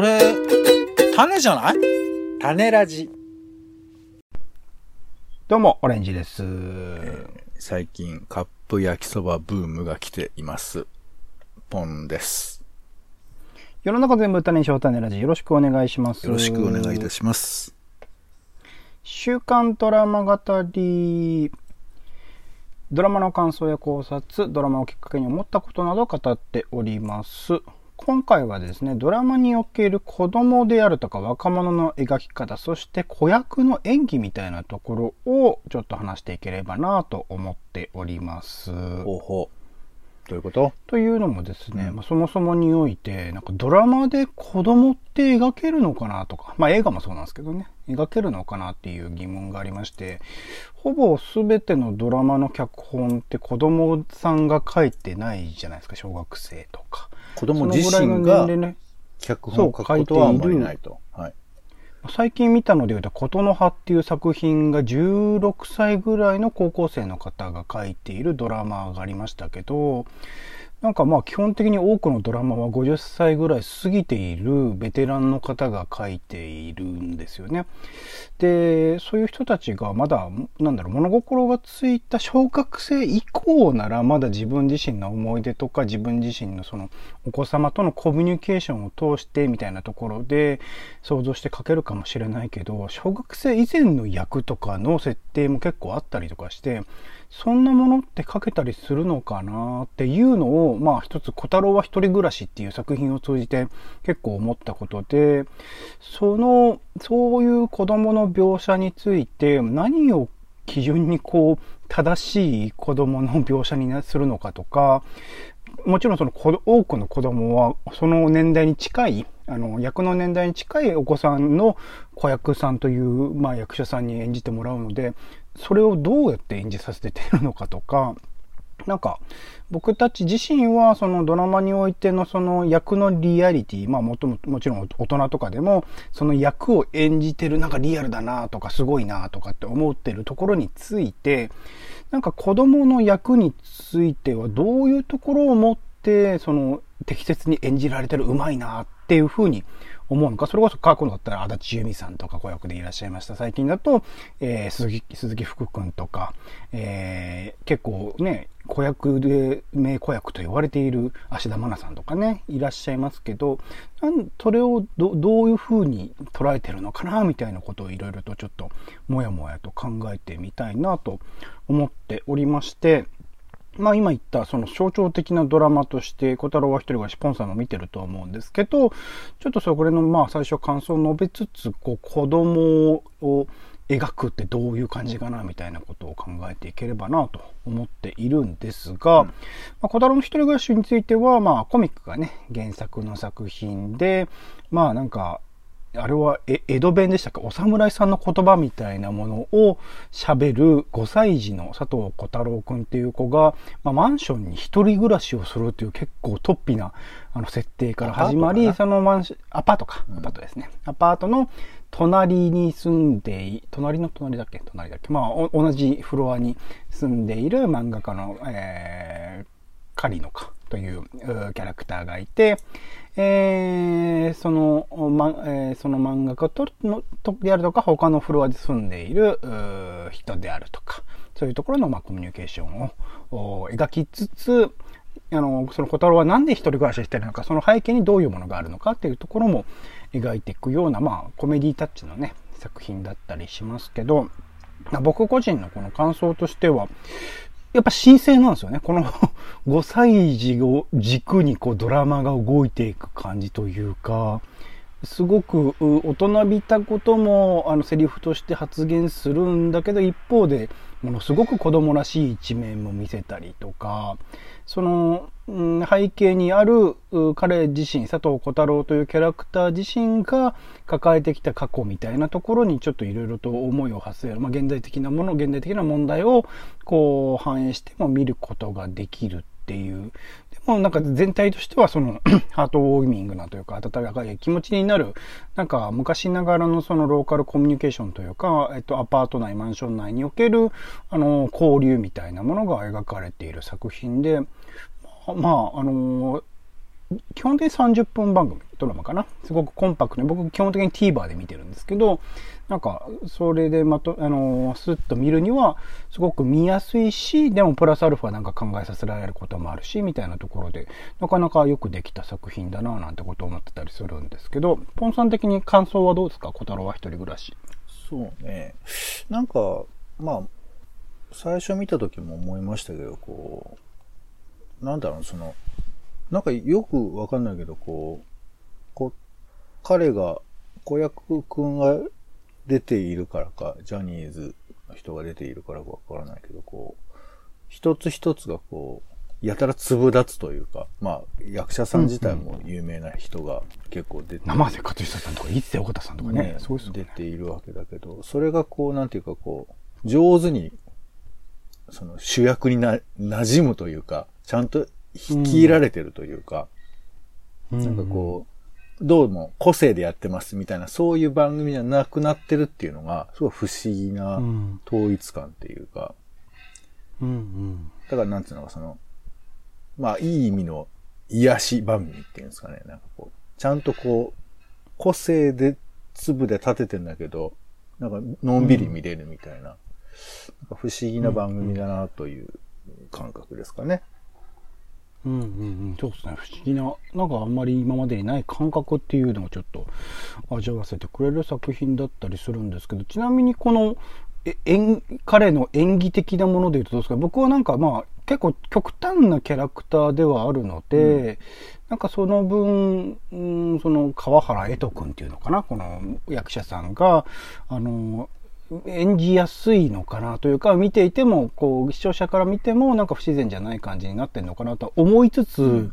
それ、種じゃない？種ラジ。どうも、オレンジです。最近、カップ焼きそばブームが来ています。ポンです。世の中全部種にしよう種ラジ、よろしくお願いします。よろしくお願いいたします。週刊ドラマ語り。ドラマの感想や考察、ドラマをきっかけに思ったことなどを語っております。今回はですね、ドラマにおける子供であるとか若者の描き方、そして子役の演技みたいなところをちょっと話していければなと思っております。ほうほう。どういうこと？というのもですね、うんまあ、そもそもにおいて、なんかドラマで子供って描けるのかなとか、まあ映画もそうなんですけどね、描けるのかなっていう疑問がありまして、ほぼ全てのドラマの脚本って子供さんが書いてないじゃないですか、小学生とか。子供自身が脚本を書くことはあんまりないと。はい。最近見たので言うと、琴の葉っていう作品が16歳ぐらいの高校生の方が書いているドラマがありましたけど、なんかまあ基本的に多くのドラマは50歳ぐらい過ぎているベテランの方が書いているんですよね。で、そういう人たちがまだ、なんだろう、物心がついた小学生以降ならまだ自分自身の思い出とか自分自身のそのお子様とのコミュニケーションを通してみたいなところで想像して書けるかもしれないけど、小学生以前の役とかの設定も結構あったりとかして、そんなものって書けたりするのかなっていうのを、まあ一つ、小太郎は一人暮らしっていう作品を通じて結構思ったことで、その、そういう子供の描写について何を基準にこう、正しい子供の描写にするのかとか、もちろんその多くの子供はその年代に近い、あの、役の年代に近いお子さんの子役さんという、まあ役者さんに演じてもらうので、それをどうやって演じさせてるのかとか、なんか、僕たち自身はそのドラマにおいてのその役のリアリティ、まあもとももちろん大人とかでも、その役を演じてるなんかリアルだなとかすごいなとかって思ってるところについて、なんか子供の役についてはどういうところを持って、その適切に演じられてるうまいなっていうふうに思うのか、それこそ過去だったら足立由美さんとか子役でいらっしゃいました。最近だと、えー鈴木、鈴木福君とか、えー結構ね、子役で、名子役と言われている芦田愛菜さんとかね、いらっしゃいますけど、なんそれをどどういうふうに捉えてるのかな、みたいなことをいろいろとちょっと、もやもやと考えてみたいなと思っておりまして、まあ今言ったその象徴的なドラマとして小太郎は一人暮らしポンさんも見てると思うんですけど、ちょっとそれのまあ最初感想を述べつつ、こう子供を描くってどういう感じかなみたいなことを考えていければなと思っているんですが、まあ、小太郎の一人暮らしについてはまあコミックがね原作の作品で、まあなんかあれはえ江戸弁でしたか？お侍さんの言葉みたいなものを喋る5歳児の佐藤小太郎くんっていう子が、まあ、マンションに一人暮らしをするという結構突飛なあの設定から始まり、そのマンション、アパートか、うん。アパートですね。アパートの隣に住んでい、隣の隣だっけ？隣だっけ？まあ、お同じフロアに住んでいる漫画家の、えー、狩野かというキャラクターがいて、えーその、まえーその漫画家とのとであるとか、他のフロアで住んでいる人であるとか、そういうところの、まあ、コミュニケーションを描きつつ、あの、その小太郎はなんで一人暮らししてるのか、その背景にどういうものがあるのかっていうところも描いていくような、まあ、コメディタッチのね、作品だったりしますけど、僕個人のこの感想としては、やっぱ神聖なんですよね。この 5歳児を軸にこうドラマが動いていく感じというか、すごく大人びたこともあのセリフとして発言するんだけど一方でものすごく子供らしい一面も見せたりとかその、うん背景にある彼自身佐藤小太郎というキャラクター自身が抱えてきた過去みたいなところにちょっといろいろと思いを馳せる、まあ、現代的なもの現代的な問題をこう反映しても見ることができるっていう。でもなんか全体としてはその ハートウォーミングなというか温かい気持ちになる。なんか昔ながらのそのローカルコミュニケーションというか、えっと、アパート内マンション内におけるあの交流みたいなものが描かれている作品でまああの基本的に30分番組、ドラマかな。すごくコンパクトに、僕基本的に TVer で見てるんですけど、なんか、それでまと、あのー、スッと見るには、すごく見やすいし、でもプラスアルファなんか考えさせられることもあるし、みたいなところで、なかなかよくできた作品だな、なんてことを思ってたりするんですけど、ポンさん的に感想はどうですか？小太郎は一人暮らし。そうね。なんか、まあ、最初見た時も思いましたけど、こう、なんだろう、その、なんかよくわかんないけど、こう、こう、彼が、子役くんが出ているからか、ジャニーズの人が出ているからかわからないけど、こう、一つ一つがこう、やたら粒立つというか、まあ、役者さん自体も有名な人が結構出て、生瀬勝久さんとか、いつ横田さんとかね、ねそうですよね。出ているわけだけど、それがこう、なんていうかこう、上手に、その主役にな、馴染むというか、ちゃんと引き入られてるというか、なんかこう、どうも個性でやってますみたいな、そういう番組じゃなくなってるっていうのが、すごい不思議なうん統一感っていうか、うんうん。だからなんつうのか、その、まあ、いい意味の癒し番組っていうんですかね。なんかこう、ちゃんとこう、個性で粒で立ててんだけど、なんか、のんびり見れるみたいな、なんか不思議な番組だなという感覚ですかね。うんうんうんうんうん、そうですね。不思議な、なんかあんまり今までにない感覚っていうのをちょっと味わわせてくれる作品だったりするんですけど、ちなみにこの、え演彼の演技的なもので言うとどうですか？僕はなんかまあ結構極端なキャラクターではあるので、なんかその分、うん、その川原江斗君っていうのかな？この役者さんが、あの、演じやすいのかなというか、見ていても、こう、視聴者から見ても、なんか不自然じゃない感じになってんのかなと思いつつ、ん。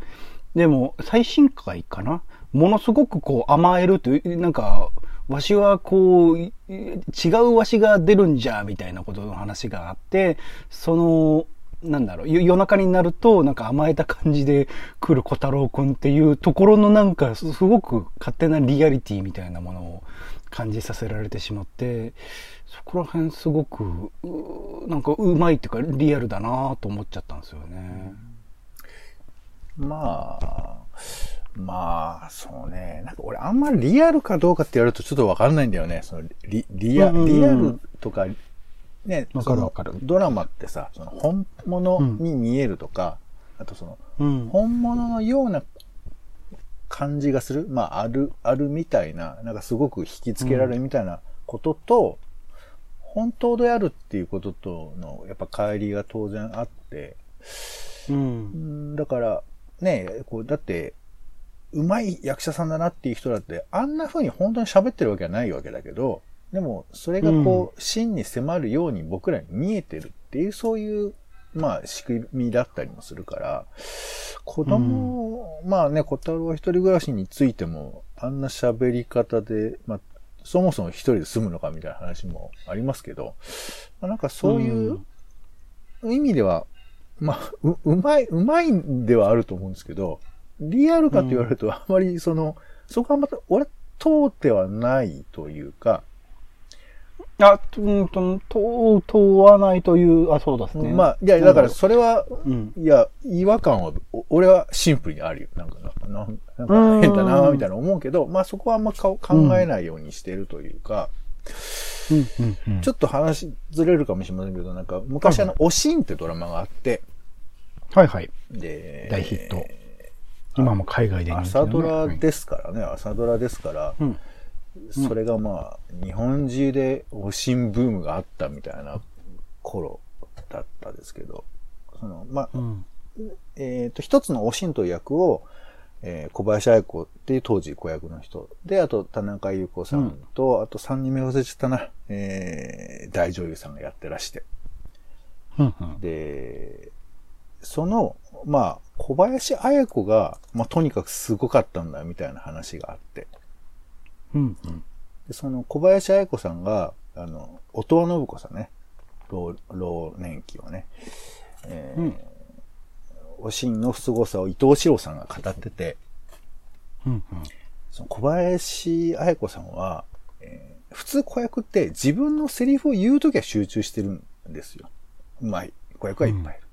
でも、最新回かな？ものすごくこう、甘えるという、なんか、わしはこう、い違うわしが出るんじゃ、みたいなことの話があって、その、なんだろう、よ夜中になると、なんか甘えた感じで来る小太郎くんっていうところのなんか、すすごく勝手なリアリティみたいなものを感じさせられてしまって、そこら辺すごく、なんかうまいっていうかリアルだなと思っちゃったんですよね。まあ、まあ、そうね。なんか俺あんまりリアルかどうかって言われるとちょっとわかんないんだよね。そのリリアうんうんうんリアルとか、ね、わかるわかるドラマってさ、その本物に見えるとか、あとそのうん。本物のような感じがする、まあ、ある、あるみたいな、なんかすごく引きつけられるみたいなことと、本当であるっていうこととの、やっぱ乖離が当然あって、う。うんんだから、ね、こう、だって、うまい役者さんだなっていう人だって、あんな風に本当に喋ってるわけはないわけだけど、でも、それがこう、真に迫るように僕らに見えてるっていう、そういう、まあ、仕組みだったりもするから、子供、まあね、小太郎は一人暮らしについても、あんな喋り方で、まあ、そもそも一人で住むのかみたいな話もありますけど、まあ、なんかそういう意味では、まあ、う、うまい、うまいんではあると思うんですけど、リアルかって言われると、あまりその、そこはまた、俺、通ってはないというか、あ、うんと、問問わないという、あ、そうですね。まあ、いや、だからそれは、うん。いや、違和感は、お俺はシンプルにあるよ。なんかな、なんなんか変だな、みたいな思うけど、まあそこはあんまか考えないようにしてるというか、うん、うん、うん。ちょっと話ずれるかもしれませんけど、なんか昔あの、おしんってドラマがあって、はいはい。で、大ヒット今も海外で人気朝ドラはいですからね、朝ドラですから、うん。それがまあ、日本中でおしんブームがあったみたいな頃だったですけど、その、まあ、うん。えっ、と、一つのおしんという役を、えー小林愛子っていう当時子役の人。で、あと田中優子さんと、あと三人目忘れちゃったな、えー大女優さんがやってらして。うん、うん。で、その、まあ、小林彩子が、まあ、とにかくすごかったんだ、みたいな話があって。うん、うん。でその小林彩子さんが、あの、音羽信子さんね、老老年期をね、えーうんおしんの凄さを伊藤四郎さんが語ってて、うん、うん。その小林彩子さんは、えー普通子役って自分のセリフを言うときは集中してるんですよ。うまい子役はいっぱいいる。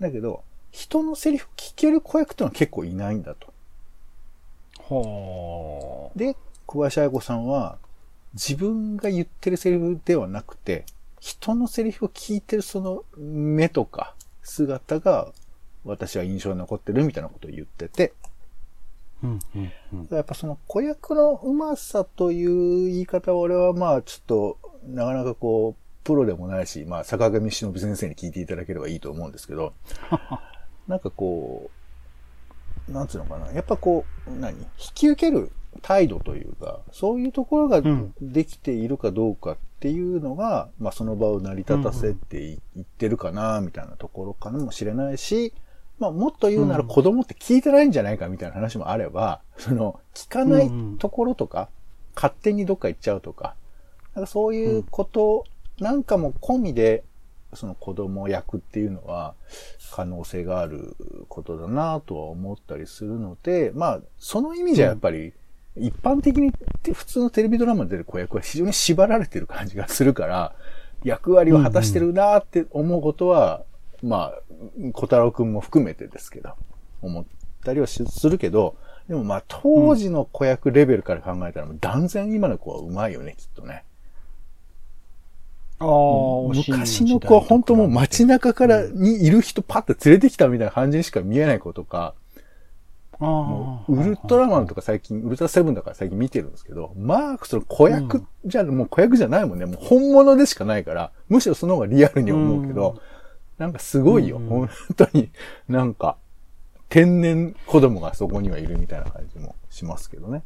だけど、人のセリフ聞ける子役ってのは結構いないんだと。はあ。で、小林彩子さんは、自分が言ってるセリフではなくて、人のセリフを聞いてるその目とか姿が私は印象に残ってるみたいなことを言ってて、うんうんうん。やっぱその子役のうまさという言い方は俺はまあちょっとなかなかこう、プロでもないし、まあ坂上忍先生に聞いていただければいいと思うんですけど、なんかこう、なんつうのかな。やっぱこう、何？引き受ける態度というか、そういうところがん。できているかどうかっていうのが、まあその場を成り立たせてい言ってるかな、みたいなところかもしれないし、まあもっと言うならうん。子供って聞いてないんじゃないかみたいな話もあれば、その聞かないところとか、勝手にどっか行っちゃうとか、なんかそういうことなんかも込みで、その子供役っていうのは可能性があることだなとは思ったりするので、まあ、その意味じゃやっぱり、一般的に普通のテレビドラマで出る子役は非常に縛られてる感じがするから、役割を果たしてるなって思うことは、まあ、小太郎くんも含めてですけど、思ったりはしするけど、でもまあ当時の子役レベルから考えたら、断然今の子は上手いよね、きっとね。ああ、昔の子は本当もう街中からにいる人パッと連れてきたみたいな感じにしか見えない子とか、ウルトラマンとか最近、ウルトラセブンだから最近見てるんですけど、まあ、その子役じゃ、もう子役じゃないもんね。もう本物でしかないから、むしろその方がリアルに思うけど、なんかすごいよ。うん本当になんか、天然子供がそこにはいるみたいな感じもしますけどね。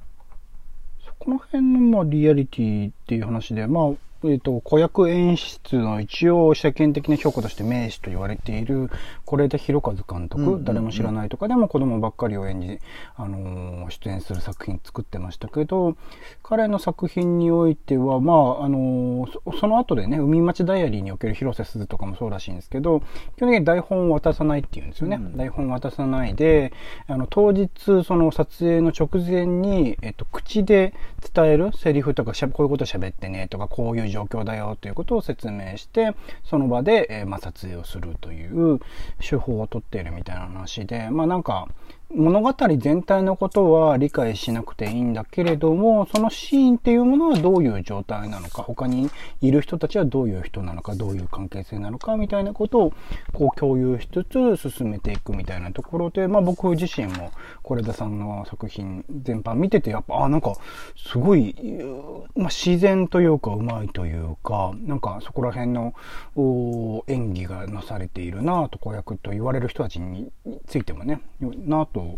そこの辺の、まあ、リアリティっていう話で、まあ、えっ、と、子役演出の一応世間的な評価として名手と言われている、是枝裕和監督、うんうんうん誰も知らないとかでも子供ばっかりを演じ、あのー出演する作品作ってましたけど、彼の作品においては、まあ、あのーそその後でね、海町ダイアリーにおける広瀬すずとかもそうらしいんですけど、基本的に台本を渡さないっていうんですよね。うん台本を渡さないで、あの、当日、その撮影の直前に、えっと、口で伝えるセリフとかしゃ、こういうこと喋ってねとか、こういう状況だよということを説明して、その場で、えま、撮影をするという手法をとっているみたいな話で、まあなんか、物語全体のことは理解しなくていいんだけれども、そのシーンっていうものはどういう状態なのか、他にいる人たちはどういう人なのか、どういう関係性なのか、みたいなことをこう共有しつつ進めていくみたいなところで、まあ僕自身も是枝さんの作品全般見てて、やっぱ、あ、なんかすごい、まあ自然というかうまいというか、なんかそこら辺の演技がなされているなと子役と言われる人たちについてもね、なとと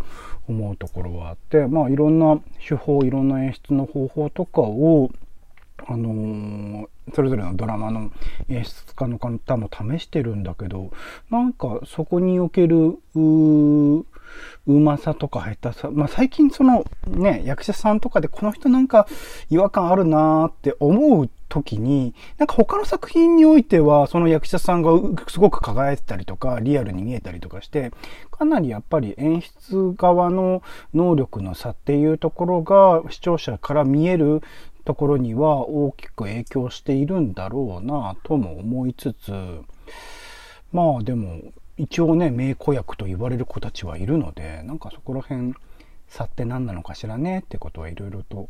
思うところはあって、まあいろんな手法、いろんな演出の方法とかを、あのそれぞれのドラマの演出家の方も試してるんだけど、なんかそこにおける、うまさとか下手さ、まあ最近そのね、役者さんとかでこの人なんか違和感あるなーって思う時に、なんか他の作品においては、その役者さんがすごく輝いてたりとか、リアルに見えたりとかして、かなりやっぱり演出側の能力の差っていうところが視聴者から見えるところには大きく影響しているんだろうなとも思いつつ、まあでも一応ね、名子役と言われる子たちはいるので、なんかそこら辺差って何なのかしらねってことはいろいろと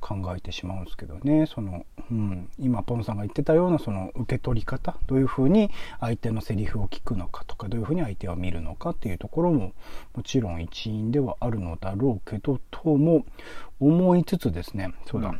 考えてしまうんですけどね、その、うん、今ポンさんが言ってたようなその受け取り方、どういうふうに相手のセリフを聞くのかとか、どういうふうに相手を見るのかっていうところももちろん一因ではあるのだろうけど、とも思いつつですね、そうだ。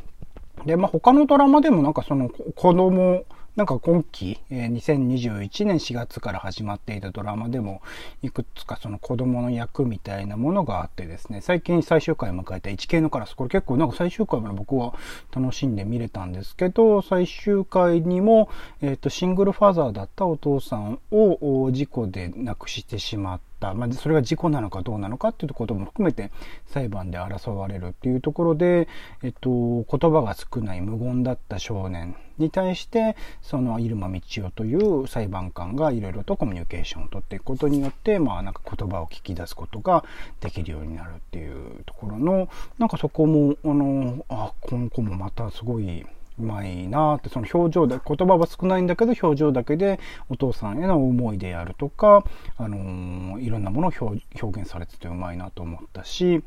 で、まあ、他のドラマでもなんかその子供、なんか今期、え2021年4月から始まっていたドラマでも、いくつかその子供の役みたいなものがあってですね、最近最終回を迎えた1系のカラス、これ結構なんか最終回まで僕は楽しんで見れたんですけど、最終回にも、えっ、と、シングルファーザーだったお父さんを事故で亡くしてしまった。まあ、それが事故なのかどうなのかっていうことも含めて裁判で争われるっていうところで、えっと、言葉が少ない無言だった少年に対して、その入間道夫という裁判官がいろいろとコミュニケーションを取っていくことによって、まあなんか言葉を聞き出すことができるようになるっていうところの、なんかそこも、あの、あ、この子もまたすごい、うまいなって、その表情で、言葉は少ないんだけど、表情だけでお父さんへの思いであるとか、あのーいろんなものを表現されててうまいなと思ったし、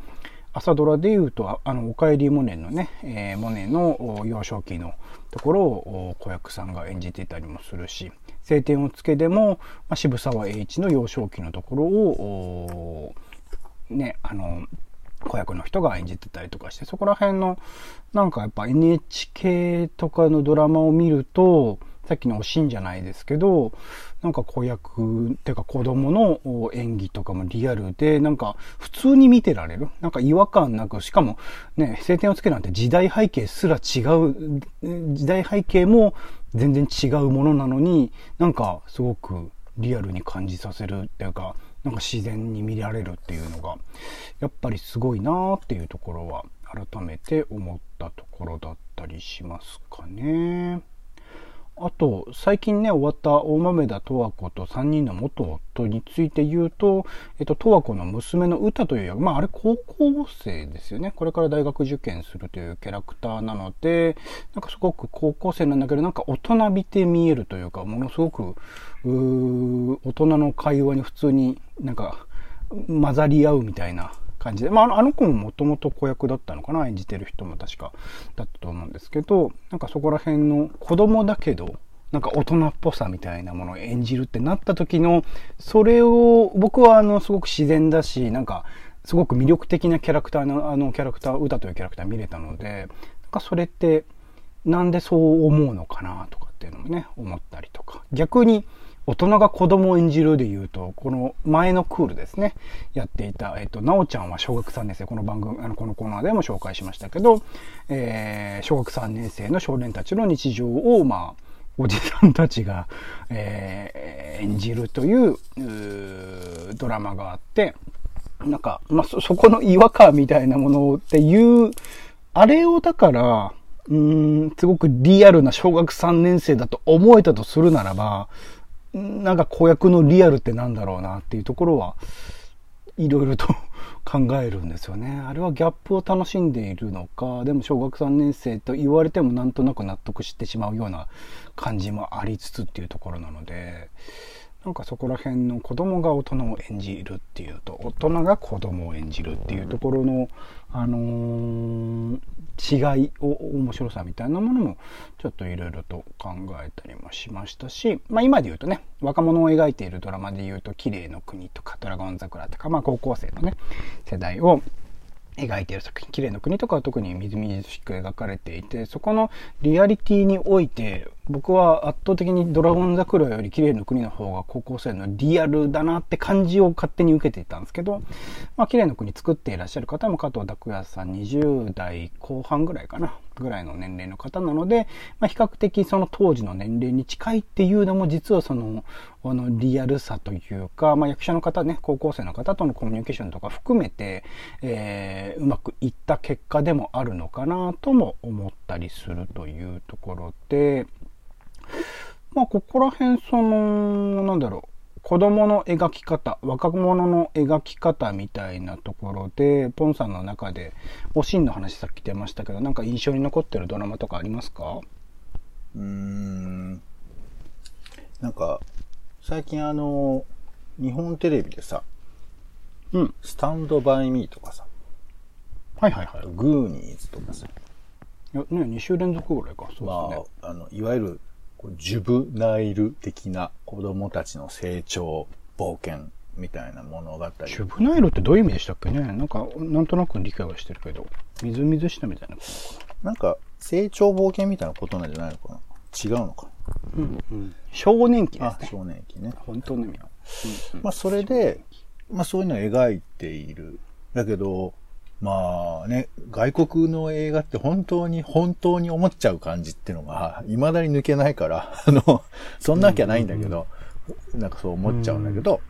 朝ドラで言うと、あの、おかえりモネのね、えー、モネの幼少期のところを子役さんが演じていたりもするし、晴天をつけでも、まあ、渋沢栄一の幼少期のところを、ね、あの、子役の人が演じてたりとかして、そこら辺の、なんかやっぱ NHK とかのドラマを見ると、さっきのおしんじゃないですけど、なんか子役っていうか子供の演技とかもリアルで、なんか普通に見てられる。なんか違和感なく、しかもね、晴天をつけなんて時代背景すら違う、時代背景も全然違うものなのに、なんかすごくリアルに感じさせるっていうか、なんか自然に見られるっていうのが、やっぱりすごいなーっていうところは改めて思ったところだったりしますかね。あと、最近ね、終わった大豆田十和子と3人の元夫について言うと、えっと、十和子の娘の歌という、まあ、あれ高校生ですよね。これから大学受験するというキャラクターなので、なんかすごく高校生なんだけど、なんか大人びて見えるというか、ものすごく、う大人の会話に普通になんか混ざり合うみたいな感じで、まあ、あの子ももともと子役だったのかな？演じてる人も確かだったと思うんですけどなんかそこら辺の子供だけどなんか大人っぽさみたいなものを演じるってなった時のそれを僕はあのすごく自然だしなんかすごく魅力的なキャラクターのあのキャラクター歌というキャラクター見れたのでなんかそれってなんでそう思うのかな？とかっていうのもね思ったりとか。逆に大人が子供を演じるで言うと、この前のクールですね、やっていた、えっと、なおちゃんは小学3年生、この番組、あの、このコーナーでも紹介しましたけど、えー、小学3年生の少年たちの日常を、まあ、おじさんたちが、えー、演じるというドラマがあって、なんか、まあそ、そこの違和感みたいなものっていう、あれをだから、うん、すごくリアルな小学3年生だと思えたとするならば、なんか子役のリアルってなんだろうなっていうところはいろいろと 考えるんですよね。あれはギャップを楽しんでいるのか、でも小学3年生と言われてもなんとなく納得してしまうような感じもありつつっていうところなので、なんかそこら辺の子供が大人を演じるっていうと、大人が子供を演じるっていうところの、あのー、違いを面白さみたいなものもちょっといろいろと考えたりもしましたし、まあ今で言うとね、若者を描いているドラマで言うと、綺麗の国とかドラゴン桜とか、まあ高校生のね、世代を描いている作品、綺麗の国とかは特にみずみずしく描かれていて、そこのリアリティにおいて、僕は圧倒的にドラゴン桜より綺麗の国の方が高校生のリアルだなって感じを勝手に受けていたんですけど、まあ綺麗の国作っていらっしゃる方も加藤拓也さん20代後半ぐらいかな、ぐらいの年齢の方なので、まあ比較的その当時の年齢に近いっていうのも実はその、あのリアルさというか、まあ役者の方ね、高校生の方とのコミュニケーションとか含めて、えー、うまくいった結果でもあるのかなとも思ったりするというところで、まあ、ここら辺、その、なんだろう、子供の描き方、若者の描き方みたいなところで、ポンさんの中で、おしんの話さっき出ましたけど、なんか印象に残ってるドラマとかありますか？うーん。なんか、最近あの、日本テレビでさ、うん。スタンドバイミーとかさ、はいはいはい。グーニーズとかさ、いやね、2週連続ぐらいか。そうですね。まあ、あの、いわゆる、ジュブナイル的な子供たちの成長、冒険みたいな物語。ジュブナイルってどういう意味でしたっけねなんか、なんとなく理解はしてるけど、みずみずしさみたいななんか、成長冒険みたいなことなんじゃないのかな違うのかな。うんうん。少年期ですね。少年期ね。本当の意味は。うんうんまあ、それで、まあ、そういうのを描いている。だけど、まあね、外国の映画って本当に、本当に思っちゃう感じっていうのが、未だに抜けないから、あの、そんなわけはないんだけど、なんかそう思っちゃうんだけど、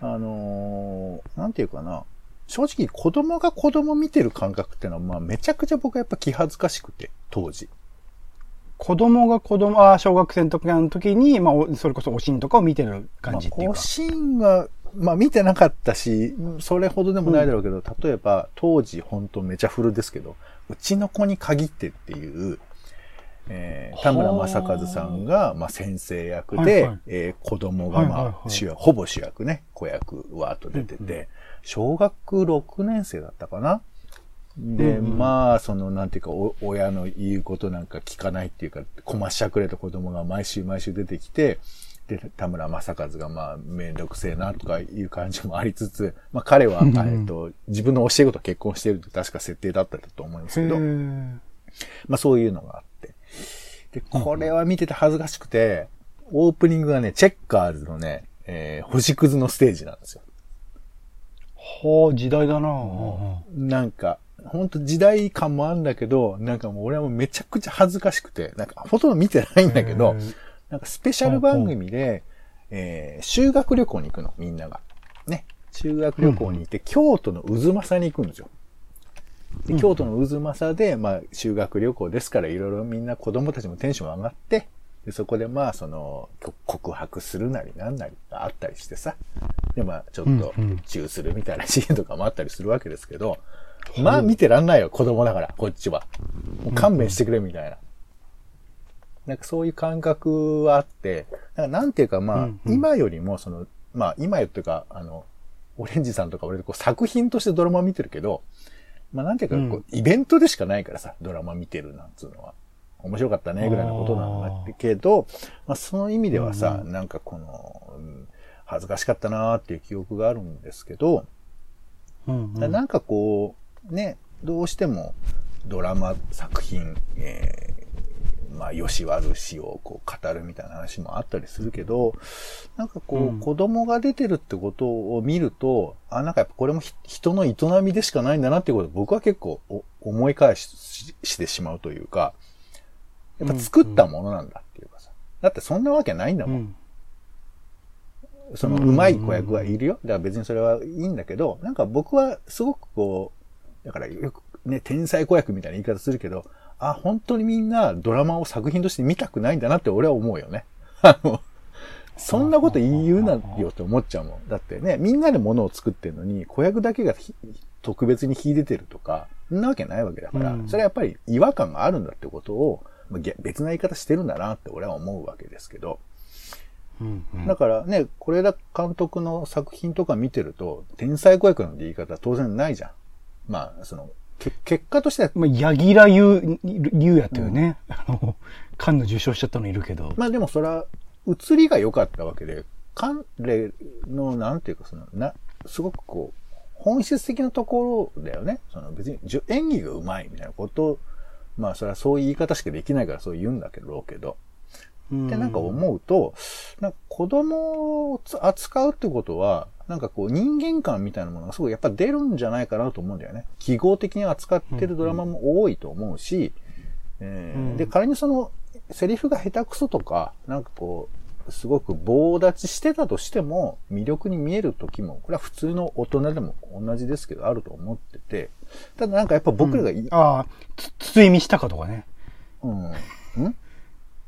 あのーなんていうかな、正直子供が子供見てる感覚っていうのは、まあめちゃくちゃ僕はやっぱ気恥ずかしくて、当時。子供が子供、あー小学生の時の時に、まあお、それこそおしんとかを見てる感じっていうか。まあ、おしんは、まあ見てなかったし、それほどでもないだろうけど、例えば当時本当めちゃ古ですけど、うちの子に限ってっていう、えー田村正和さんが、まあ、先生役で、はいはい。えー子供が、まあはいはいはい。主役、ほぼ主役ね、子役わーっと出てて、うんう小学6年生だったかな？で、うんうんまあ、その、なんていうか、お親の言うことなんか聞かないっていうか、こましゃくれた子供が毎週毎週出てきて、で、田村正和がまあ、めんどくせえなとかいう感じもありつつ、まあ彼は、うん。えっと、自分の教え子と結婚しているって確か設定だったと思うんですけど、ー。まあそういうのがあって。で、これは見てて恥ずかしくて、オープニングがね、チェッカーズのね、えー星屑のステージなんですよ。はあ、時代だな。なんか、ほんと時代感もあるんだけど、なんかもう俺はもうめちゃくちゃ恥ずかしくて、なんかほとんど見てないんだけどなんかスペシャル番組で、えー修学旅行に行くの、みんなが。ね。修学旅行に行って、京都の渦政に行くんですよ。で京都の渦政で、まあ、修学旅行ですから、いろいろみんな子供たちもテンション上がって、でそこでまあ、その、こ告白するなりなんなりがあったりしてさ。で、まあ、ちょっとうんうん、チューするみたいなシーンとかもあったりするわけですけど、まあ、見てらんないよ、子供だから、こっちは。もう勘弁してくれ、みたいな。なんかそういう感覚はあって、なんかなんていうかまあ、うんうん。今よりもその、まあ今よっていうか、あの、オレンジさんとか俺こう作品としてドラマ見てるけど、まあなんていうかこう、イベントでしかないからさ、ドラマ見てるなんつうのは。面白かったね、ぐらいのことなんだけど、まあその意味ではさ、なんかこの、うん恥ずかしかったなーっていう記憶があるんですけど、うんうん。なんかこう、ね、どうしてもドラマ作品、えーまあ、よし悪しをこう語るみたいな話もあったりするけど、なんかこう、うん子供が出てるってことを見ると、あ、なんかやっぱこれもひ人の営みでしかないんだなっていうことを僕は結構お思い返ししてしまうというか、やっぱ作ったものなんだっていうかさ。だってそんなわけないんだもん。うんその、うん上手い子役はいるよ。だから別にそれはいいんだけど、なんか僕はすごくこう、だからよくね、天才子役みたいな言い方するけど、あ、本当にみんなドラマを作品として見たくないんだなって俺は思うよね。あの、そんなこと言うなよって思っちゃうもん。だってね、みんなで物を作ってるのに、子役だけがひ特別に秀でてるとか、そんなわけないわけだから、うんそれはやっぱり違和感があるんだってことを、まあげ別な言い方してるんだなって俺は思うわけですけど、うんうんだからね、是枝監督の作品とか見てると、天才子役なんて言い方は当然ないじゃん。まあ、その、け結果としては、まあ、柳楽優、優やったよね。あの、カンヌ受賞しちゃったのいるけど。まあでもそれは、映りが良かったわけで、彼の、なんていうか、その、な、すごくこう、本質的なところだよね。その別に演技が上手いみたいなことを、まあそれはそういう言い方しかできないからそう言うんだけど、けど。ってなんか思うと、なんか子供をつ扱うってことは、なんかこう人間観みたいなものがすごいやっぱ出るんじゃないかなと思うんだよね。記号的に扱ってるドラマも多いと思うし、えーうんで、仮にそのセリフが下手くそとか、なんかこう、すごく棒立ちしてたとしても、魅力に見える時も、これは普通の大人でも同じですけど、あると思ってて、ただなんかやっぱ僕らがい、ああ、つ、筒井道隆とかね。うん、ん？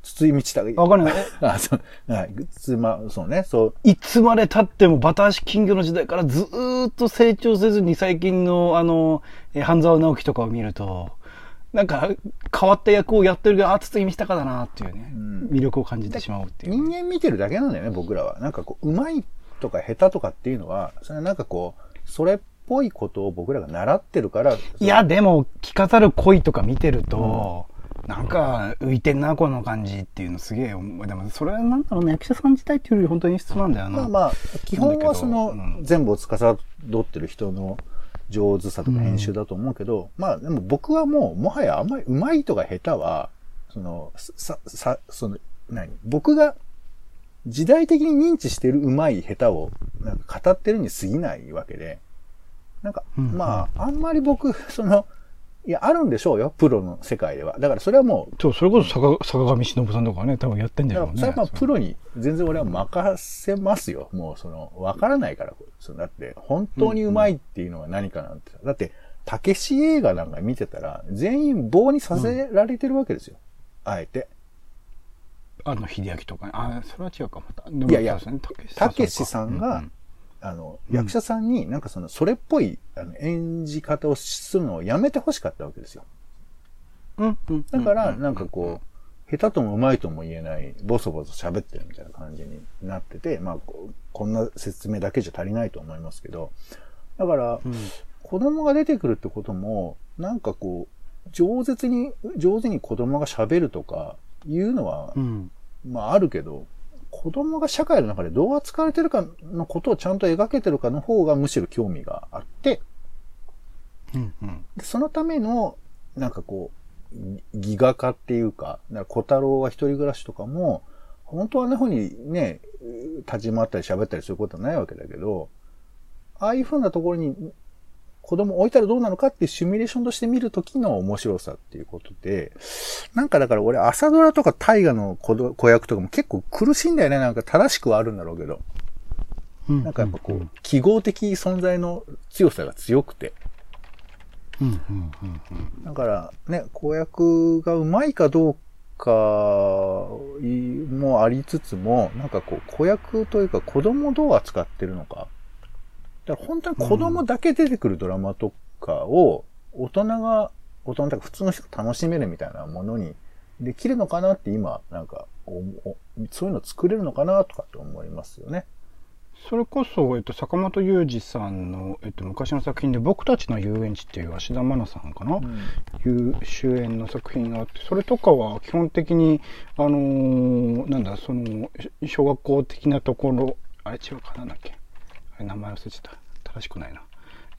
筒井道隆。わかんない。あ、そう、はい、つま、そうね、そう、いつまで経ってもバタ足金魚の時代からずーっと成長せずに最近のあの、えー半沢直樹とかを見ると、なんか変わった役をやってるけど、あ、筒井道隆だなっていうね、ん魅力を感じてしまうっていう。人間見てるだけなんだよね、僕らは。なんかこう、上手いとか下手とかっていうのは、それはなんかこう、それっぽいことを僕らが習ってるから、いや、でも、着飾る恋とか見てると、なんか浮いてんな、この感じっていうのすげえ思う。でも、それはなんだろうね、役者さん自体っていうより本当に質なんだよな。まあまあ、基本はその、全部を司ってる人の上手さとか編集だと思うけど、まあでも僕はもう、もはやあんまり上手いとか下手は、その、さ、さ、その、何？僕が時代的に認知してる上手い下手を、なんか語ってるに過ぎないわけで、なんか、うん。まあ、あんまり僕、その、いや、あるんでしょうよ、プロの世界では。だからそれはもう、そう、それこそ坂坂上忍さんとかね、多分やってんじゃないのね。だからそれはまあプロに全然俺は任せますよ。もうその、わからないから。そのだって、本当にうまいっていうのは何かなんて。だって、たけし映画なんか見てたら、全員棒にさせられてるわけですよ。あえて。あの、秀明とかね。あ、それは違うか、また。でもいやいやたけしさんが、うんあの、うん役者さんになんかその、それっぽいあの演じ方をするのをやめて欲しかったわけですよ。うんうん。だから、なんかこう、下手とも上手いとも言えない、ボソボソ喋ってるみたいな感じになってて、まあ、こんな説明だけじゃ足りないと思いますけど、だから、うん。子供が出てくるってことも、なんかこう、上手に、上手に子供が喋るとかいうのは、うん。まああるけど、子供が社会の中でどう扱われてるかのことをちゃんと描けてるかの方がむしろ興味があって、うん。うん。でそのための、なんかこう、ギギガ化っていうか、だから小太郎は一人暮らしとかも、本当はあんな風にね、立ち回ったり喋ったりすることはないわけだけど、ああいう風なところに子供置いたらどうなのかっていうシミュレーションとして見るときの面白さっていうことで、なんかだから俺朝ドラとか大河の子ど子役とかも結構苦しいんだよね。なんか正しくはあるんだろうけど。うん。なんかやっぱこう、記号的存在の強さが強くて。だからね、公約がうまいかどうかもありつつも、なんかこう、公約というか子供をどう扱ってるのか。だから本当に子供だけ出てくるドラマとかを、大人が、大人とか普通の人が楽しめるみたいなものにできるのかなって今、なんかそういうの作れるのかなとかって思いますよね。それこそ、えっと、坂本雄二さんの、えっと、昔の作品で「僕たちの遊園地」っていう芦田愛菜さんかな、いう主演の作品があってそれとかは基本的にあのーなんだそのし小学校的なところあれ違うかなんだっけ？名前忘れちゃった。正しくないな。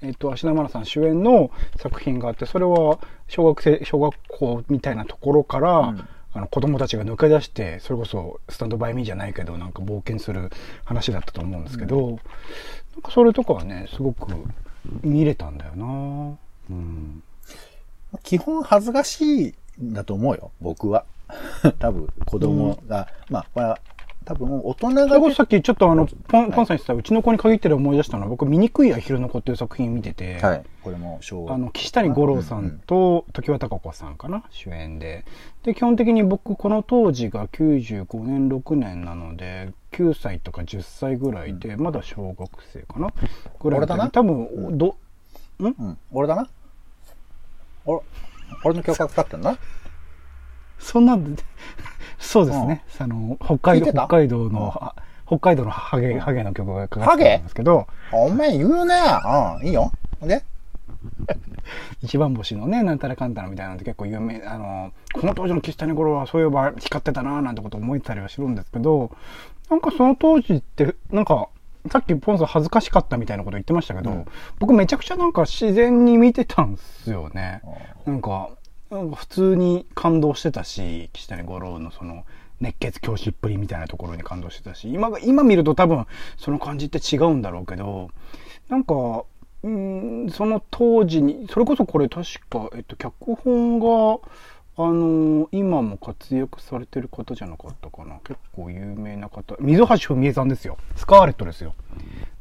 えっと、芦田愛菜さん主演の作品があってそれは小学生小学校みたいなところから、うん。あの子供たちが抜け出してそれこそスタンドバイミーじゃないけどなんか冒険する話だったと思うんですけど、なんかそれとかはねすごく見れたんだよな。うん。基本恥ずかしいんだと思うよ、僕は。多分、子供が、まあ、これは、多分、大人がさっきちょっとあのポンポンさん言ってたうちの子に限ってで思い出したのは僕「醜いアヒルの子」っていう作品見てて、はい。これも小あの岸谷五郎さんと常盤貴子さんかな主演で。で基本的に僕この当時が95年6年なので9歳とか10歳ぐらいで、まだ小学生かなぐらい俺だな？多分どうん、俺だな？俺、俺の曲がかかってんな。そんなんでそうですね、あの北海道北海道の、あ北海道のハゲハゲの曲がかかってたんですけど。お前言うね。うん、いいよ。で？一番星のね、なんたらかんたらみたいなのって結構有名、あの、この当時の岸谷五郎はそういえば光ってたななんてこと思えたりはするんですけど、なんかその当時って、なんか、さっきポンさん恥ずかしかったみたいなこと言ってましたけど、うん。僕めちゃくちゃなんか自然に見てたんですよね。なんか普通に感動してたし、岸谷五郎のその、熱血教師っぷりみたいなところに感動してたし、今、今見ると多分その感じって違うんだろうけど、なんか、うん、その当時に、それこそこれ確か、えっと、脚本が、あの今も活躍されてる方じゃなかったかな。結構有名な方。溝橋文江さんですよ。スカーレットですよ。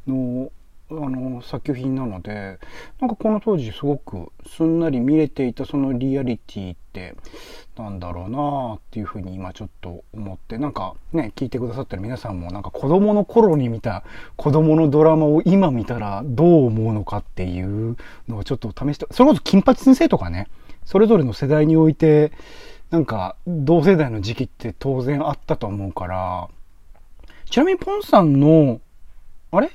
の、あの作品なのでなんかこの当時すごくすんなり見れていたそのリアリティってなんだろうなっていうふうに今ちょっと思ってなんかね聞いてくださってる皆さんもなんか子供の頃に見た子供のドラマを今見たらどう思うのかっていうのをちょっと試してそれこそ金八先生とかねそれぞれの世代においてなんか同世代の時期って当然あったと思うからちなみにポンさんのあれ？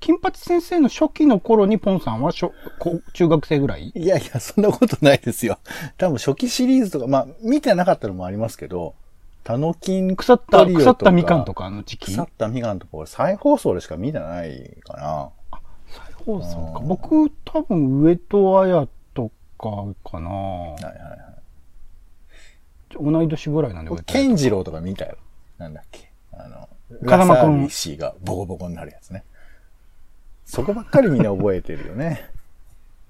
金八先生の初期の頃にポンさんは小こ中学生ぐらい？いやいや、そんなことないですよ。多分初期シリーズとか、まあ、見てなかったのもありますけど、タノキン腐った、腐ったみかんとかの時期？腐ったみかんとか、俺再放送でしか見てないかな。再放送か。うん僕、多分上戸彩とかかなはいはいはい。同い年ぐらいなんで、ケンジロウとか見たよ。なんだっけ。あの、風間くんがボコボコになるやつね。そこばっかりみんな覚えてるよね。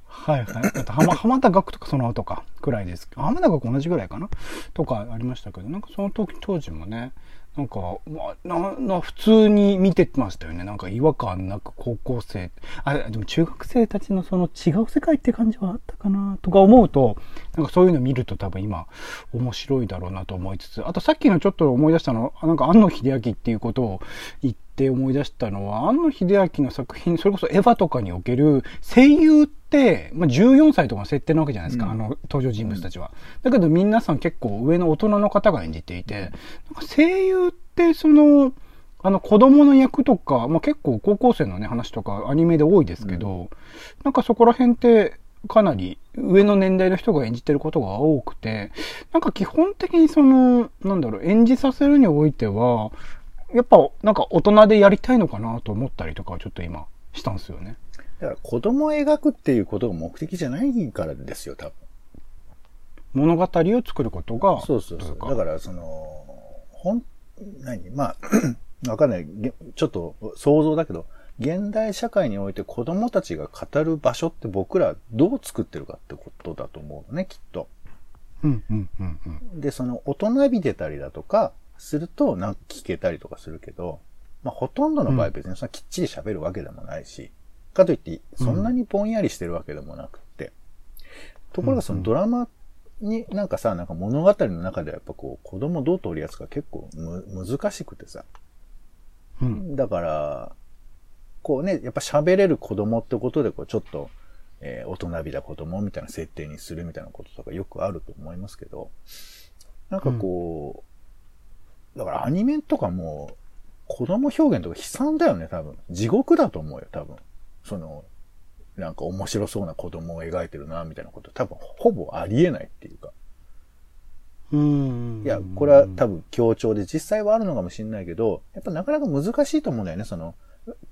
はいはい。あと、浜浜田学とかその後か、くらいですけど。浜田学同じぐらいかな？とかありましたけど、なんかその時、当時もね、なんか、まあ、な、普通に見てましたよね。なんか違和感なく高校生。あ、でも中学生たちのその違う世界って感じはあったかなとか思うと、なんかそういうの見ると多分今、面白いだろうなと思いつつ、あとさっきのちょっと思い出したの、なんか庵野秀明っていうことを言って思い出したのは、庵野秀明の作品、それこそエヴァとかにおける声優って、まあ、14歳とかの設定なわけじゃないですか、うんあの登場人物たちは。だけど皆さん結構上の大人の方が演じていて、なんか声優ってその、あの子供の役とか、まあ、結構高校生のね話とかアニメで多いですけど、なんかそこら辺って、かなり上の年代の人が演じてることが多くて、なんか基本的にその、なんだろう、演じさせるにおいては、やっぱなんか大人でやりたいのかなと思ったりとかちょっと今したんですよね。だから子供を描くっていうことが目的じゃないからですよ、多分。物語を作ることが。そうそうそう。だから、その、ほん、何？まあ、わかんない。ちょっと想像だけど、現代社会において子供たちが語る場所って僕らどう作ってるかってことだと思うのね、きっと。うんうんうんうん、で、その大人びてたりだとか、するとなんか聞けたりとかするけど、まあほとんどの場合別にそんなきっちり喋るわけでもないし、かといってそんなにぼんやりしてるわけでもなくって。ところがそのドラマになんかさ、なんか物語の中ではやっぱこう子供どう取り扱うか結構む難しくてさ。うん、だから、こうね、やっぱ喋れる子供ってことでこうちょっと、えー、大人びた子供みたいな設定にするみたいなこととかよくあると思いますけど、なんかこう、うん、だからアニメとかも子供表現とか悲惨だよね、多分。地獄だと思うよ、多分。その、なんか面白そうな子供を描いてるな、みたいなこと、多分ほぼありえないっていうか。うんいや、これは多分強調で実際はあるのかもしれないけど、やっぱなかなか難しいと思うんだよね。その、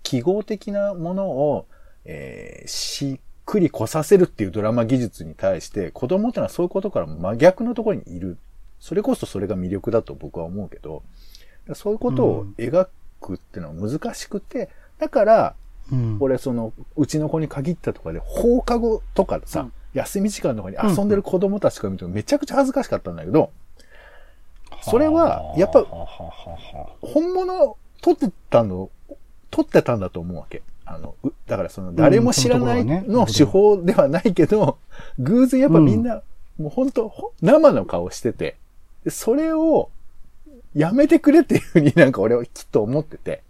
記号的なものを、えー、しっくりこさせるっていうドラマ技術に対して、子供ってのはそういうことから真逆のところにいる。それこそそれが魅力だと僕は思うけど、そういうことを描くっていうのは難しくて、だから、うん、俺その、うちの子に限ったとかで放課後とかさ、うん、休み時間とかに遊んでる子供たちから見てもめちゃくちゃ恥ずかしかったんだけど、それは、やっぱ、本物撮ってたの、撮ってたんだと思うわけ。あの、だからその、誰も知らないの手法ではないけど、偶然やっぱみんな、もう本当生の顔してて、それを、やめてくれっていうふうになんか俺はきっと思ってて、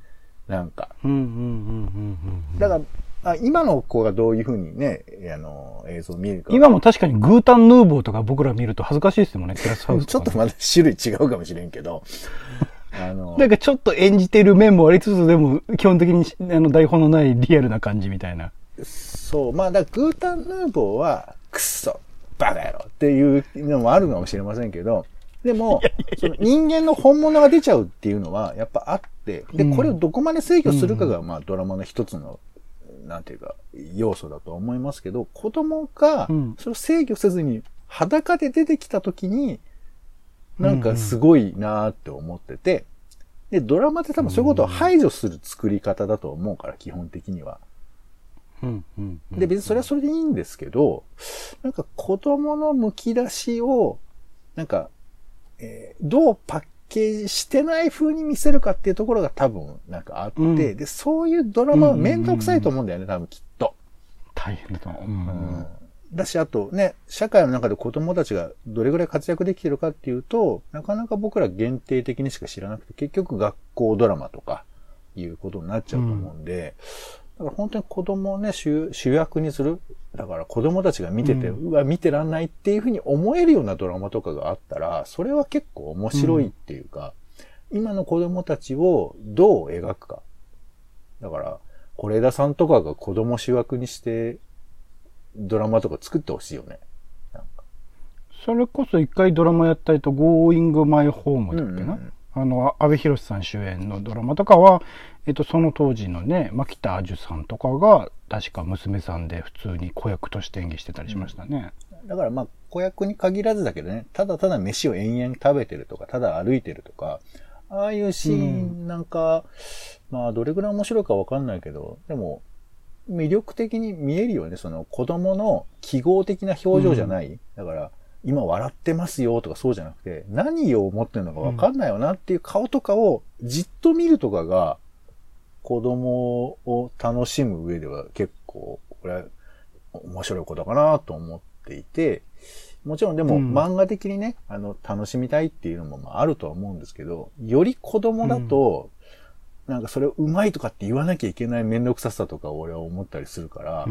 なんか。だから、あ今の子がどういうふうにね、あの、映像を見るか。今も確かにグータンヌーボーとか僕ら見ると恥ずかしいですもんね、テラスハウス、ちょっとまだ種類違うかもしれんけど。あの、なんかちょっと演じてる面もありつつ、でも基本的にあの台本のないリアルな感じみたいな。そう。まあ、だグータンヌーボーは、クソ、バカ野郎っていうのもあるかもしれませんけど、でも、その人間の本物が出ちゃうっていうのはやっぱあって、で、これをどこまで制御するかが、まあドラマの一つの、なんていうか、要素だと思いますけど、子供が、それを制御せずに裸で出てきた時に、なんかすごいなーって思ってて、で、ドラマって多分そういうことを排除する作り方だと思うから、基本的には。で、別にそれはそれでいいんですけど、なんか子供の剥き出しを、なんかえー、どうパッケージしてない風に見せるかっていうところが多分なんかあって、うん、で、そういうドラマはめんどくさいと思うんだよね、多分きっと。大変だと思う。うんだし、あとね、社会の中で子供たちがどれぐらい活躍できてるかっていうと、なかなか僕ら限定的にしか知らなくて、結局学校ドラマとかいうことになっちゃうと思うんで、だから本当に子供をね主、主役にする。だから子供たちが見てて、うん、うわ、見てらんないっていうふうに思えるようなドラマとかがあったら、それは結構面白いっていうか、うん、今の子供たちをどう描くか。だから、是枝さんとかが子供主役にして、ドラマとか作ってほしいよね。それこそ一回ドラマやったりと、Going My Home だっけな、うんうんあの、安部寛さん主演のドラマとかは、えっと、その当時のね、牧田樹さんとかが、確か娘さんで普通に子役として演技してたりしましたね。うん、だからまあ、子役に限らずだけどね、ただただ飯を延々食べてるとか、ただ歩いてるとか、ああいうシーンなんか、うん、まあ、どれぐらい面白いかわかんないけど、でも、魅力的に見えるよね、その子供の記号的な表情じゃない、うん、だから、今笑ってますよとかそうじゃなくて、何を思ってるのかわかんないよなっていう顔とかをじっと見るとかが、子供を楽しむ上では結構、これ、面白いことかなと思っていて、もちろんでも漫画的にね、あの、楽しみたいっていうのもまああるとは思うんですけど、より子供だと、なんかそれをうまいとかって言わなきゃいけないめんどくささとか俺は思ったりするから、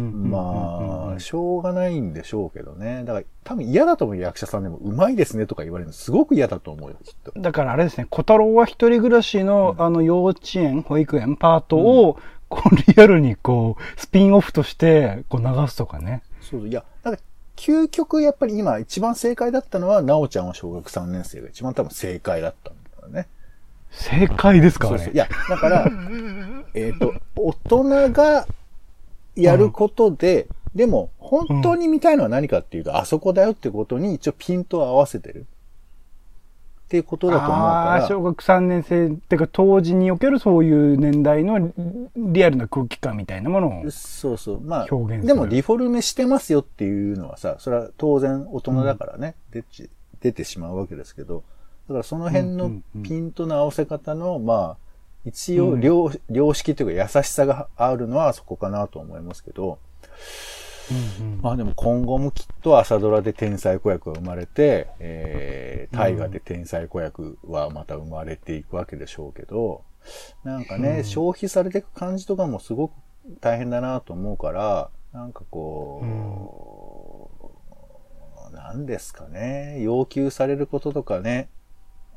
まあ、しょうがないんでしょうけどね。だから多分嫌だと思う役者さんでもうまいですねとか言われるのすごく嫌だと思うよ、きっと。だからあれですね、小太郎は一人暮らしの、うん、あの幼稚園、保育園パートを、うん、こうリアルにこう、スピンオフとしてこう流すとかね。そうそう。いや、なんか、究極やっぱり今一番正解だったのは、なおちゃんは小学3年生が一番多分正解だった。正解ですかそうそう。い。や、だから、えっと、大人がやることで、でも、本当に見たいのは何かっていうと、あそこだよってことに一応ピントを合わせてる。っていうことだと思うああー、から。小学3年生ってか当時におけるそういう年代のリアルな空気感みたいなものを。そうそう。まあ、表現するでもディフォルメしてますよっていうのはさ、それは当然大人だからね、出ち出てしまうわけですけど、だからその辺のうんうんうん。ピントの合わせ方の、まあ、一応良、良識というか優しさがあるのはそこかなと思いますけど、うんうん。まあでも今後もきっと朝ドラで天才子役が生まれて、えー、大河で天才子役はまた生まれていくわけでしょうけど、なんかね、うん。消費されていく感じとかもすごく大変だなと思うから、なんかこう、なんですかね、要求されることとかね、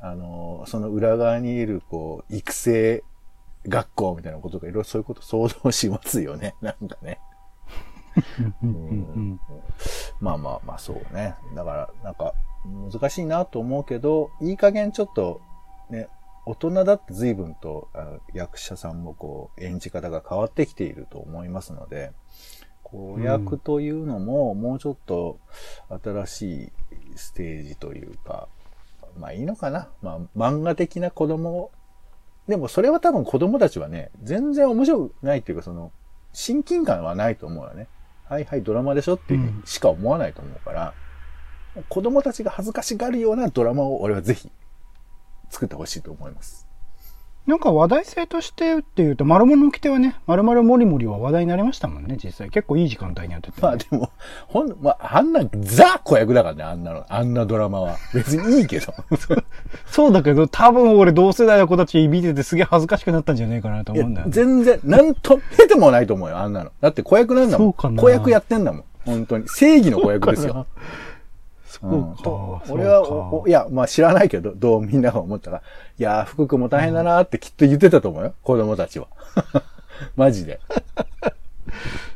あの、その裏側にいる、こう、育成学校みたいなこととか、いろいろそういうこと想像しますよね、なんかね。うんまあまあまあそうね。だから、なんか、難しいなと思うけど、いい加減ちょっと、ね、大人だって随分と役者さんもこう、演じ方が変わってきていると思いますので、子役というのも、もうちょっと新しいステージというか、まあいいのかな。まあ漫画的な子供、でもそれは多分子供たちはね、全然面白くないっていうか、その、親近感はないと思うよね。はいはい、ドラマでしょってうんしか思わないと思うから、子供たちが恥ずかしがるようなドラマを俺はぜひ作ってほしいと思います。なんか話題性としてっていうと、丸物の規定はね、丸々モリモリは話題になりましたもんね、実際。結構いい時間帯にやってて、まあでも、ほん、まあ、あんなザ子役だからね、あんなの、あんなドラマは。別にいいけど。そうだけど、多分俺同世代の子たち見ててすげえ恥ずかしくなったんじゃねえかなと思うんだよね。全然、なんと、へてもないと思うよ、あんなの。だって子役なんだもん。そうかな子役やってんだもん。本当に。正義の子役ですよ。そうか。俺はいや、まあ知らないけど、どうみんなが思ったか。いやー、福君も大変だなーってきっと言ってたと思うよ、子供たちは。マジで。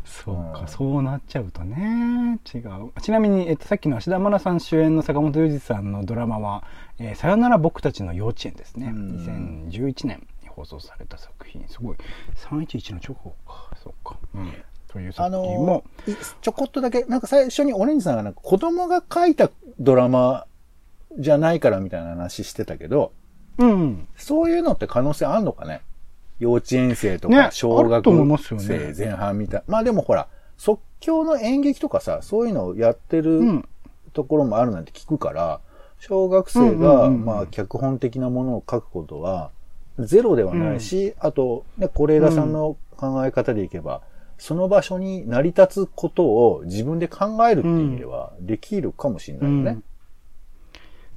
そうか、うんそうなっちゃうとね。違う。ちなみに、えっと、さっきの芦田愛菜さん主演の坂本龍二さんのドラマは、えーさよなら僕たちの幼稚園ですね。うん2011年に放送された作品。すごい。311の直後か。そうか。うん。というあ作品のも、ーいちょこっとだけ、なんか最初にオレンジさんがなんか子供が書いたドラマじゃないからみたいな話してたけど、うん。そういうのって可能性あんのかね？幼稚園生とねか小学生ね前半みたい。まあでもほら、即興の演劇とかさ、そういうのをやってうるん。ところもあるなんて聞くから、小学生うんうんが、うんうんまあ脚本的なものを書くことは、ゼロではないし、あと、ね、是枝さんの考え方でいけば、その場所に成り立つことを自分で考えるっていう意味では、できるかもしれないよね。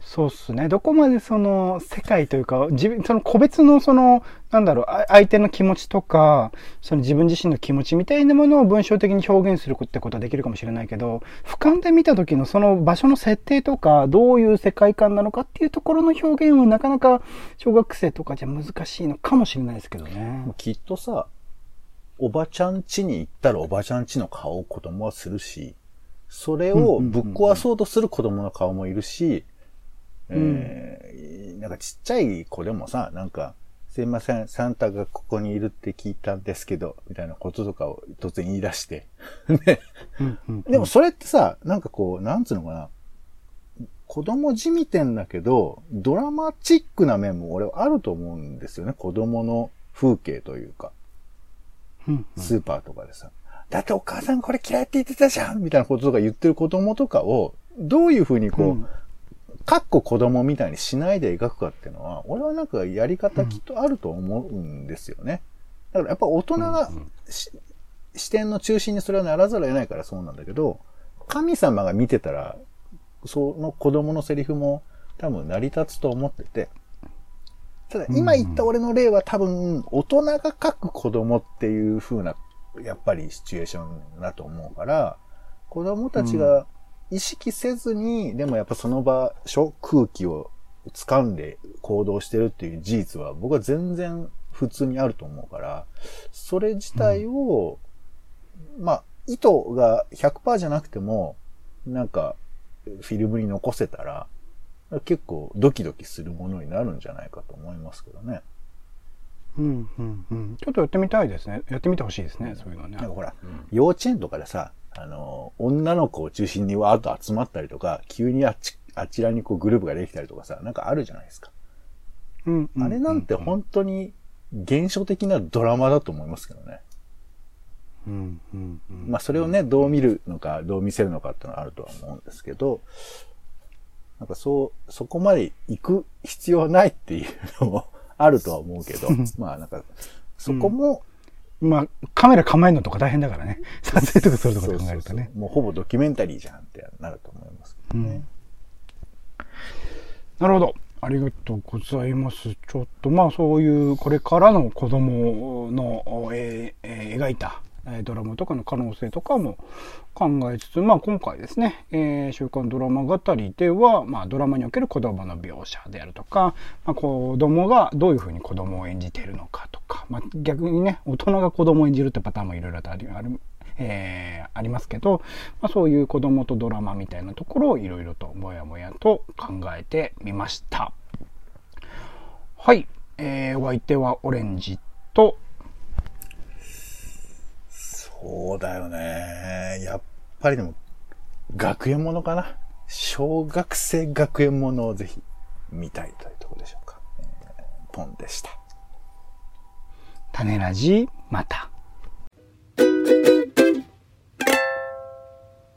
そうっすね。どこまでその世界というか、自分、その個別のその、なんだろう、あ相手の気持ちとか、その自分自身の気持ちみたいなものを文章的に表現するってことはできるかもしれないけど、俯瞰で見た時のその場所の設定とか、どういう世界観なのかっていうところの表現はなかなか小学生とかじゃ難しいのかもしれないですけどね。きっとさ、おばちゃん家に行ったらおばちゃん家の顔を子供はするし、それをぶっ壊そうとする子供の顔もいるし、えーなんかちっちゃい子でもさ、なんか、すいません、サンタがここにいるって聞いたんですけど、みたいなこととかを突然言い出して。ねうんうんでもそれってさ、なんかこう、なんつうのかな。子供じみてんだけど、ドラマチックな面も俺はあると思うんですよね。子供の風景というか。うん。スーパーとかでさ、だってお母さんこれ嫌いって言ってたじゃんみたいなこととか言ってる子供とかを、どういうふうにこう、うん。かっこ子供みたいにしないで描くかっていうのは、俺はなんかやり方きっとあると思うんですよね。だからやっぱ大人がし視点の中心にそれはならざるを得ないからそうなんだけど、神様が見てたら、その子供のセリフも多分成り立つと思ってて、ただ今言った俺の例は多分大人が描く子供っていう風な、やっぱりシチュエーションだと思うから、子供たちが意識せずに、でもやっぱその場所、空気を掴んで行動してるっていう事実は僕は全然普通にあると思うから、それ自体を、まあ、意図が100%じゃなくても、なんか、フィルムに残せたら、結構ドキドキするものになるんじゃないかと思いますけどね。うんうんうん。ちょっとやってみたいですね。やってみてほしいですね、そういうのね。なんかほら、幼稚園とかでさ、あの、女の子を中心にわーっと集まったりとか、急にあっち、あちらにこうグループができたりとかさ、なんかあるじゃないですか。うんうんあれなんて本当に現象的なドラマだと思いますけどね。うんうんうん。まあそれをね、どう見るのか、どう見せるのかっていうのはあるとは思うんですけど、なんかそう、そこまで行く必要はないっていうのもあるとは思うけど、まあなんか、そこも、まあ、カメラ構えるのとか大変だからね。撮影とかするとかで考えるとね。もうほぼドキュメンタリーじゃんってなると思いますけどね。なるほど。ありがとうございます。ちょっとまあそういうこれからの子供の、えーえー描いたえードラマとかの可能性とかも考えつつ、まあ今回ですね、えー週刊ドラマ語りでは、まあドラマにおける子供の描写であるとか、まあ子供がどういうふうに子供を演じているのかとか、まあ逆にね、大人が子供を演じるってパターンもいろいろとありあるえーありますけど、まあ、そういう子供とドラマみたいなところをいろいろともやもやと考えてみました。はい。えー、お相手はオレンジと、そうだよね。やっぱりでも、学園ものかな。小学生学園ものをぜひ見たいというところでしょうか。えーポンでした。種ラジ、また。「